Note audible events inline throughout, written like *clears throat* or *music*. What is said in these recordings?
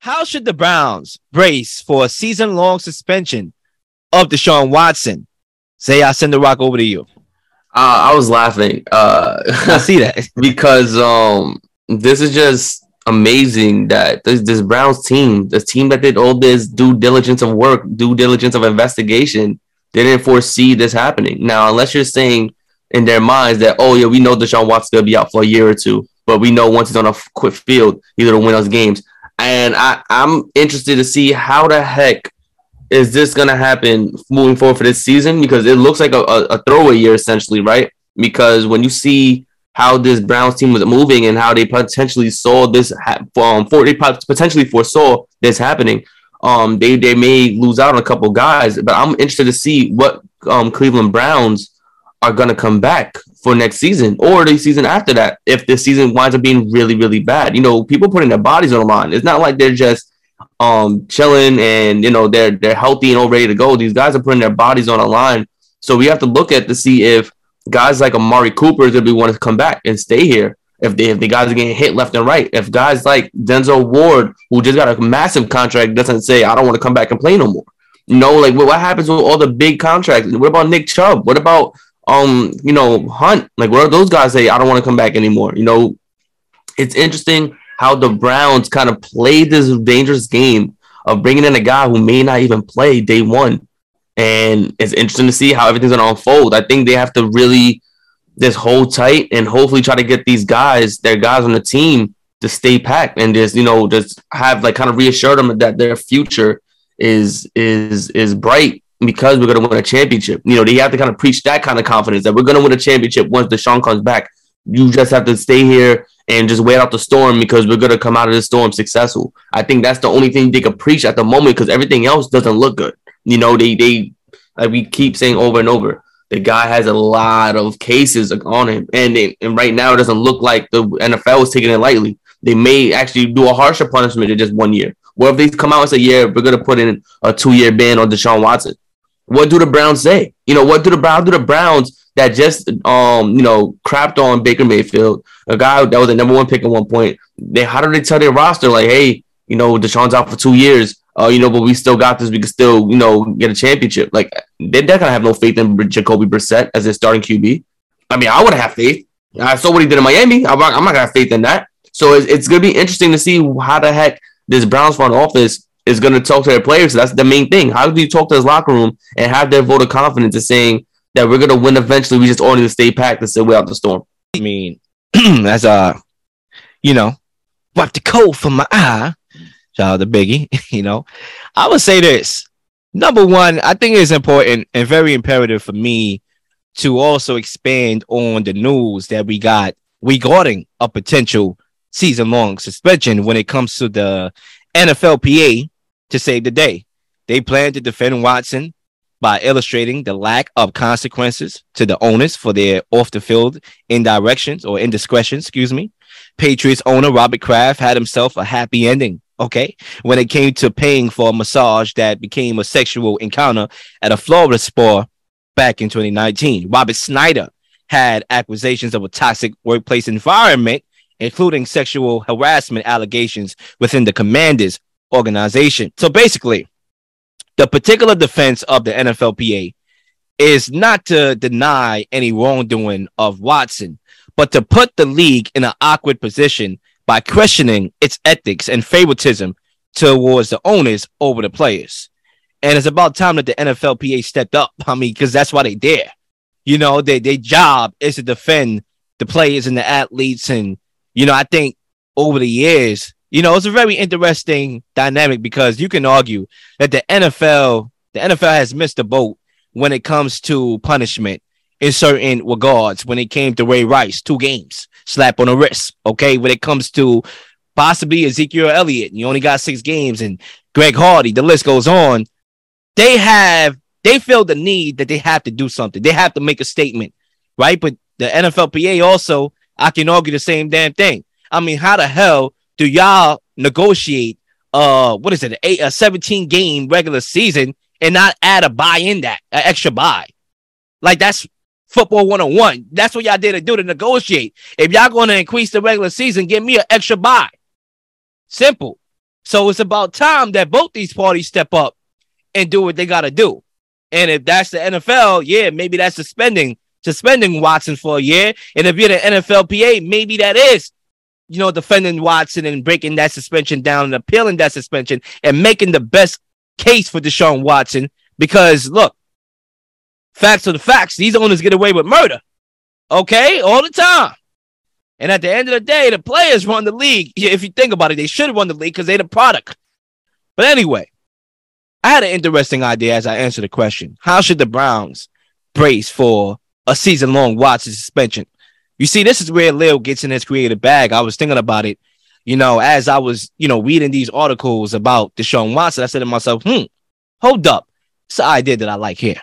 How should the Browns brace for a season long suspension of Deshaun Watson? Say, I send the rock over to you. Uh, I was laughing. Uh, *laughs* I see that *laughs* because um, this is just amazing that this, this Browns team, this team that did all this due diligence of work, due diligence of investigation, didn't foresee this happening. Now, unless you're saying in their minds that, oh yeah, we know Deshaun Watson's gonna be out for a year or two, but we know once he's on a quick field, he's gonna win us games. And I, I'm interested to see how the heck is this gonna happen moving forward for this season because it looks like a, a, a throwaway year essentially, right? Because when you see how this Browns team was moving and how they potentially saw this ha- um, for they potentially foresaw this happening. Um, they they may lose out on a couple guys, but I'm interested to see what um Cleveland Browns are gonna come back for next season or the season after that if this season winds up being really really bad. You know, people putting their bodies on the line. It's not like they're just um chilling and you know they're they're healthy and all ready to go. These guys are putting their bodies on the line. So we have to look at to see if guys like Amari Cooper is gonna be wanting to come back and stay here. If they if the guys are getting hit left and right, if guys like Denzel Ward, who just got a massive contract, doesn't say I don't want to come back and play no more. You know, like what, what happens with all the big contracts? What about Nick Chubb? What about um, you know, Hunt? Like what are those guys say? I don't want to come back anymore. You know, it's interesting how the Browns kind of played this dangerous game of bringing in a guy who may not even play day one and it's interesting to see how everything's gonna unfold. I think they have to really just hold tight and hopefully try to get these guys, their guys on the team, to stay packed and just you know just have like kind of reassure them that their future is is is bright because we're gonna win a championship. You know, they have to kind of preach that kind of confidence that we're gonna win a championship once Deshaun comes back. You just have to stay here and just wait out the storm because we're gonna come out of the storm successful. I think that's the only thing they could preach at the moment because everything else doesn't look good. You know, they they like we keep saying over and over. The guy has a lot of cases on him, and it, and right now it doesn't look like the NFL is taking it lightly. They may actually do a harsher punishment than just one year. What if they come out and say, "Yeah, we're gonna put in a two-year ban on Deshaun Watson"? What do the Browns say? You know, what do the Browns do? The Browns that just um you know crapped on Baker Mayfield, a guy that was the number one pick at one point. They how do they tell their roster like, hey, you know, Deshaun's out for two years oh, you know, but we still got this. We can still, you know, get a championship. Like they're gonna have no faith in Jacoby Brissett as their starting QB. I mean, I would have faith. I saw what he did in Miami. I'm not, I'm not gonna have faith in that. So it's, it's gonna be interesting to see how the heck this Browns front office is gonna talk to their players. That's the main thing. How do you talk to his locker room and have their vote of confidence in saying that we're gonna win eventually? We just all need to stay packed and sit way out the storm. I mean, *clears throat* as a, uh, you know, wipe the cold from my eye. Shout out to Biggie. *laughs* you know, I would say this. Number one, I think it's important and very imperative for me to also expand on the news that we got regarding a potential season long suspension when it comes to the NFLPA to save the day. They plan to defend Watson by illustrating the lack of consequences to the owners for their off the field indirections or indiscretions, excuse me. Patriots owner Robert Kraft had himself a happy ending okay, when it came to paying for a massage that became a sexual encounter at a Florida spa back in 2019. Robert Snyder had accusations of a toxic workplace environment, including sexual harassment allegations within the Commanders organization. So basically, the particular defense of the NFLPA is not to deny any wrongdoing of Watson, but to put the league in an awkward position by questioning its ethics and favoritism towards the owners over the players. And it's about time that the NFLPA stepped up. *laughs* I mean, because that's why they there. You know, their job is to defend the players and the athletes. And, you know, I think over the years, you know, it's a very interesting dynamic because you can argue that the NFL, the NFL has missed the boat when it comes to punishment in certain regards. When it came to Ray Rice, two games slap on the wrist. Okay, when it comes to possibly Ezekiel Elliott, you only got six games, and Greg Hardy, the list goes on. They have they feel the need that they have to do something. They have to make a statement, right? But the NFLPA also, I can argue the same damn thing. I mean, how the hell do y'all negotiate uh what is it, a, a 17 game regular season and not add a bye in that, an extra bye? Like that's football 101. That's what y'all did to do to negotiate. If y'all going to increase the regular season, give me an extra bye. Simple. So it's about time that both these parties step up and do what they got to do. And if that's the NFL, yeah, maybe that's suspending suspending Watson for a year. And if you're the NFLPA, maybe that is, you know, defending Watson and breaking that suspension down and appealing that suspension and making the best case for Deshaun Watson. Because look, facts are the facts. These owners get away with murder. Okay, all the time. And at the end of the day, the players run the league. If you think about it, they should run the league because they're the product. But anyway, I had an interesting idea as I answered the question. How should the Browns brace for a season long Watson suspension? You see, this is where Lil gets in his creative bag. I was thinking about it, you know, as I was, you know, reading these articles about Deshaun Watson. I said to myself, hmm, hold up. It's an idea that I like here.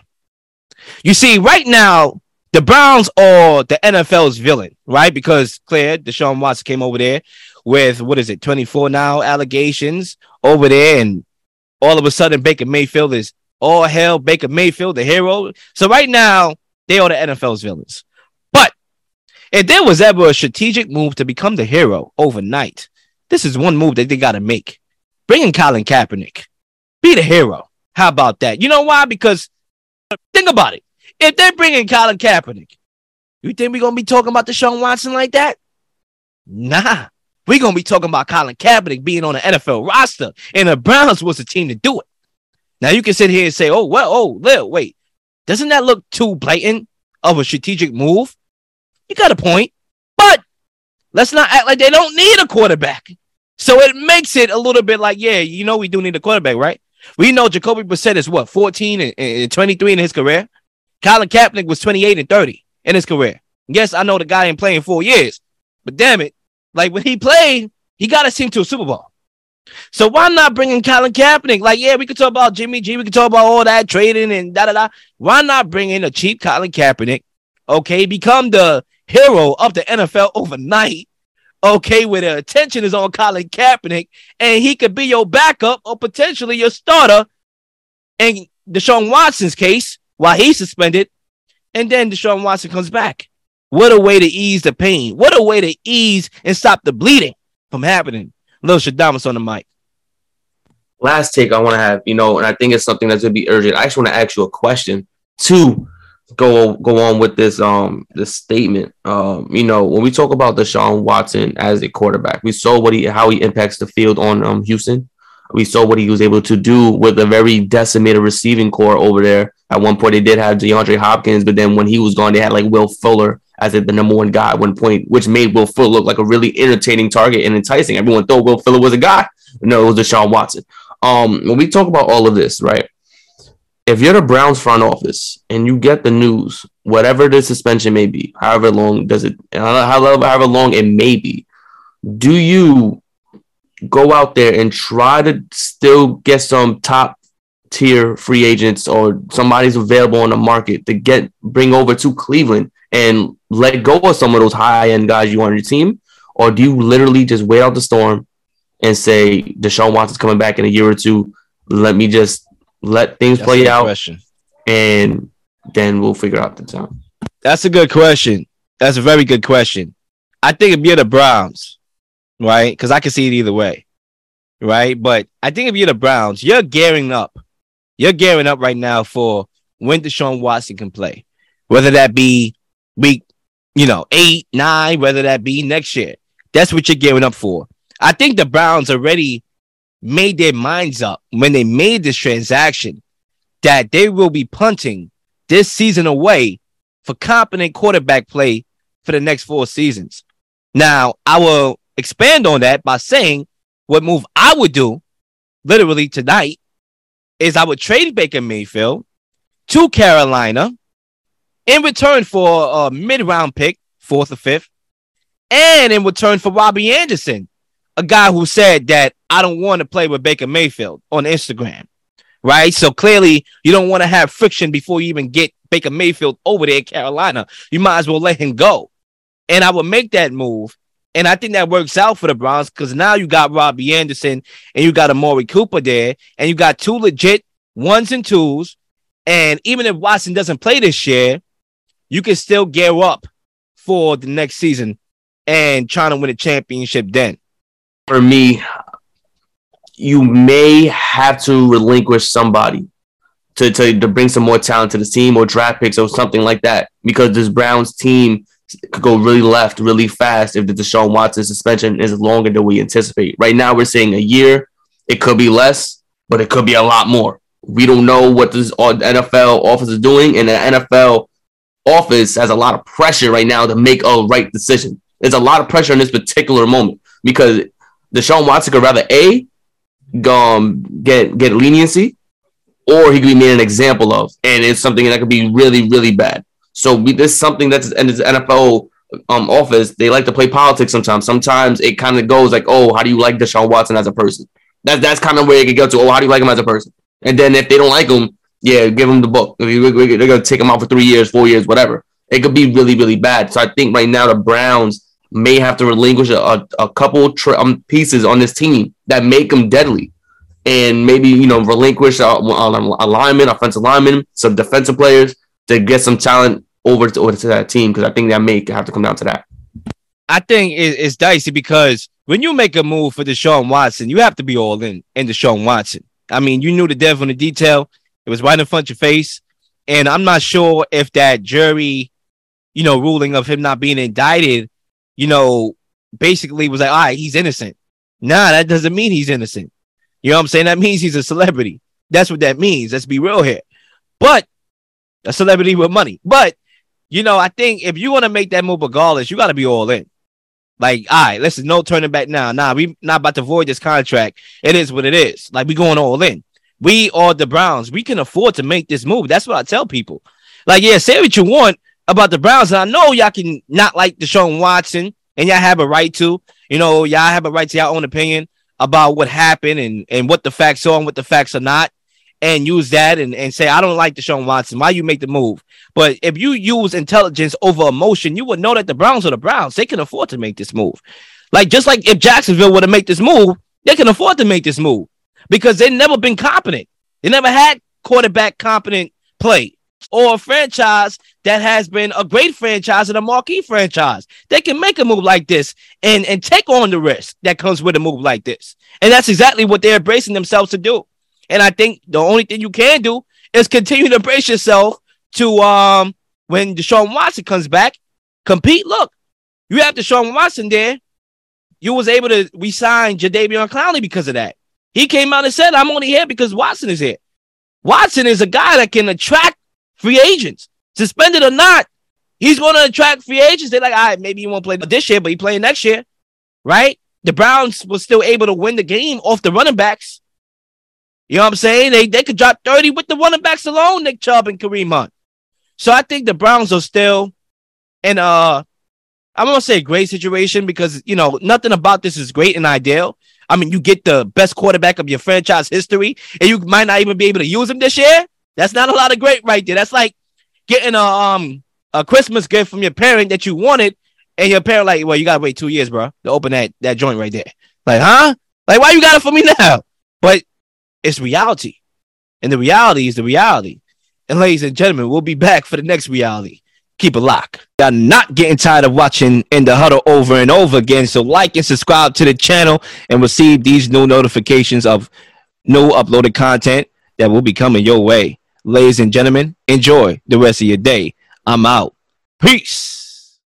You see, right now, the Browns are the NFL's villain, right? Because Claire, Deshaun Watson came over there with what is it, 24 now allegations over there, and all of a sudden Baker Mayfield is all hell Baker Mayfield, the hero. So right now, they are the NFL's villains. But if there was ever a strategic move to become the hero overnight, this is one move that they got to make. Bring in Colin Kaepernick. Be the hero. How about that? You know why? Because think about it. If they're bringing Colin Kaepernick, you think we're going to be talking about Deshaun Watson like that? Nah. We're going to be talking about Colin Kaepernick being on the NFL roster, and the Browns was the team to do it. Now, you can sit here and say, oh, well, oh, Lil, wait. Doesn't that look too blatant of a strategic move? You got a point. But let's not act like they don't need a quarterback. So it makes it a little bit like, yeah, you know, we do need a quarterback, right? We know Jacoby Brissett is what, 14 and, and 23 in his career? Colin Kaepernick was 28 and 30 in his career. Yes, I know the guy ain't playing four years, but damn it, like when he played, he got us team to a Super Bowl. So why not bring in Colin Kaepernick? Like, yeah, we could talk about Jimmy G, we could talk about all that trading and da da da. Why not bring in a cheap Colin Kaepernick? Okay, become the hero of the NFL overnight. Okay, where the attention is on Colin Kaepernick, and he could be your backup or potentially your starter. In Deshaun Watson's case, while he's suspended, and then Deshaun Watson comes back. What a way to ease the pain. What a way to ease and stop the bleeding from happening. Lil Shadamas on the mic. Last take I want to have, you know, and I think it's something that's gonna be urgent. I just want to ask you a question to go go on with this um this statement. Um, you know, when we talk about Deshaun Watson as a quarterback, we saw what he how he impacts the field on um Houston. We saw what he was able to do with a very decimated receiving corps over there. At one point, they did have DeAndre Hopkins, but then when he was gone, they had like Will Fuller as the number one guy at one point, which made Will Fuller look like a really entertaining target and enticing. Everyone thought Will Fuller was a guy. No, it was Deshaun Watson. Um, when we talk about all of this, right? If you're the Browns front office and you get the news, whatever the suspension may be, however long does it, however, however long it may be, do you go out there and try to still get some top tier free agents or somebody's available on the market to get bring over to Cleveland and let go of some of those high end guys you want on your team? Or do you literally just wait out the storm and say Deshaun Watson's coming back in a year or two? Let me just let things That's play out question. and then we'll figure out the time. That's a good question. That's a very good question. I think if you're the Browns, right? Because I can see it either way, right? But I think if you're the Browns, you're gearing up. You're gearing up right now for when Deshaun Watson can play, whether that be week, you know, eight, nine, whether that be next year. That's what you're gearing up for. I think the Browns already made their minds up when they made this transaction that they will be punting this season away for competent quarterback play for the next four seasons. Now, I will expand on that by saying what move I would do literally tonight is I would trade Baker Mayfield to Carolina in return for a mid round pick, fourth or fifth, and in return for Robbie Anderson, a guy who said that I don't want to play with Baker Mayfield on Instagram. Right. So clearly, you don't want to have friction before you even get Baker Mayfield over there in Carolina. You might as well let him go. And I would make that move. And I think that works out for the Browns because now you got Robbie Anderson and you got Amari Cooper there, and you got two legit ones and twos. And even if Watson doesn't play this year, you can still gear up for the next season and trying to win a championship then. For me, you may have to relinquish somebody to, to, to bring some more talent to the team or draft picks or something like that because this Browns team could go really left really fast if the Deshaun Watson suspension is longer than we anticipate. Right now, we're saying a year. It could be less, but it could be a lot more. We don't know what this uh, NFL office is doing, and the NFL office has a lot of pressure right now to make a right decision. There's a lot of pressure in this particular moment because Deshaun Watson could rather a um, get get leniency, or he could be made an example of, and it's something that could be really really bad. So we, this is something that's in this NFL um, office. They like to play politics sometimes. Sometimes it kind of goes like, oh, how do you like Deshaun Watson as a person? That's that's kind of where it could go to. Oh, how do you like him as a person? And then if they don't like him, yeah, give him the book. They're gonna take him out for three years, four years, whatever. It could be really, really bad. So I think right now the Browns may have to relinquish a, a, a couple um, pieces on this team that make them deadly, and maybe you know relinquish uh, alignment, offensive linemen, some defensive players to get some talent over to, over to that team because I think that may have to come down to that. I think it's dicey because when you make a move for Deshaun Watson, you have to be all in in Deshaun Watson. I mean, you knew the devil in the detail. It was right in front of your face. And I'm not sure if that jury, you know, ruling of him not being indicted, you know, basically was like, all right, he's innocent. Nah, that doesn't mean he's innocent. You know what I'm saying? That means he's a celebrity. That's what that means. Let's be real here. But a celebrity with money. But you know, I think if you want to make that move regardless, you got to be all in. Like, all right, listen, no turning back now. Nah, we not about to void this contract. It is what it is. Like, we going all in. We are the Browns. We can afford to make this move. That's what I tell people. Like, yeah, say what you want about the Browns. And I know y'all can not like Deshaun Watson, and y'all have a right to. You know, y'all have a right to your own opinion about what happened and, and what the facts are and what the facts are not and use that and, and say, I don't like Deshaun Watson. Why you make the move? But if you use intelligence over emotion, you would know that the Browns are the Browns. They can afford to make this move. Like just like if Jacksonville were to make this move, they can afford to make this move because they've never been competent. They never had quarterback competent play or a franchise that has been a great franchise and a marquee franchise. They can make a move like this and, and take on the risk that comes with a move like this. And that's exactly what they're bracing themselves to do. And I think the only thing you can do is continue to brace yourself to um when Deshaun Watson comes back, compete. Look, you have Deshaun Watson there. You was able to resign Jadeveon Clowney because of that. He came out and said, I'm only here because Watson is here. Watson is a guy that can attract free agents. Suspended or not, he's going to attract free agents. They're like, all right, maybe he won't play this year, but he playing next year, right? The Browns were still able to win the game off the running backs. You know what I'm saying? They they could drop 30 with the running backs alone, Nick Chubb and Kareem Hunt. So I think the Browns are still in uh I'm gonna say a great situation because you know nothing about this is great and ideal. I mean, you get the best quarterback of your franchise history, and you might not even be able to use him this year. That's not a lot of great right there. That's like getting a um a Christmas gift from your parent that you wanted, and your parent like, well, you gotta wait two years, bro, to open that that joint right there. Like, huh? Like, why you got it for me now? But it's reality. And the reality is the reality. And ladies and gentlemen, we'll be back for the next reality. Keep a lock. Y'all not getting tired of watching in the huddle over and over again. So like and subscribe to the channel and receive these new notifications of new uploaded content that will be coming your way. Ladies and gentlemen, enjoy the rest of your day. I'm out. Peace.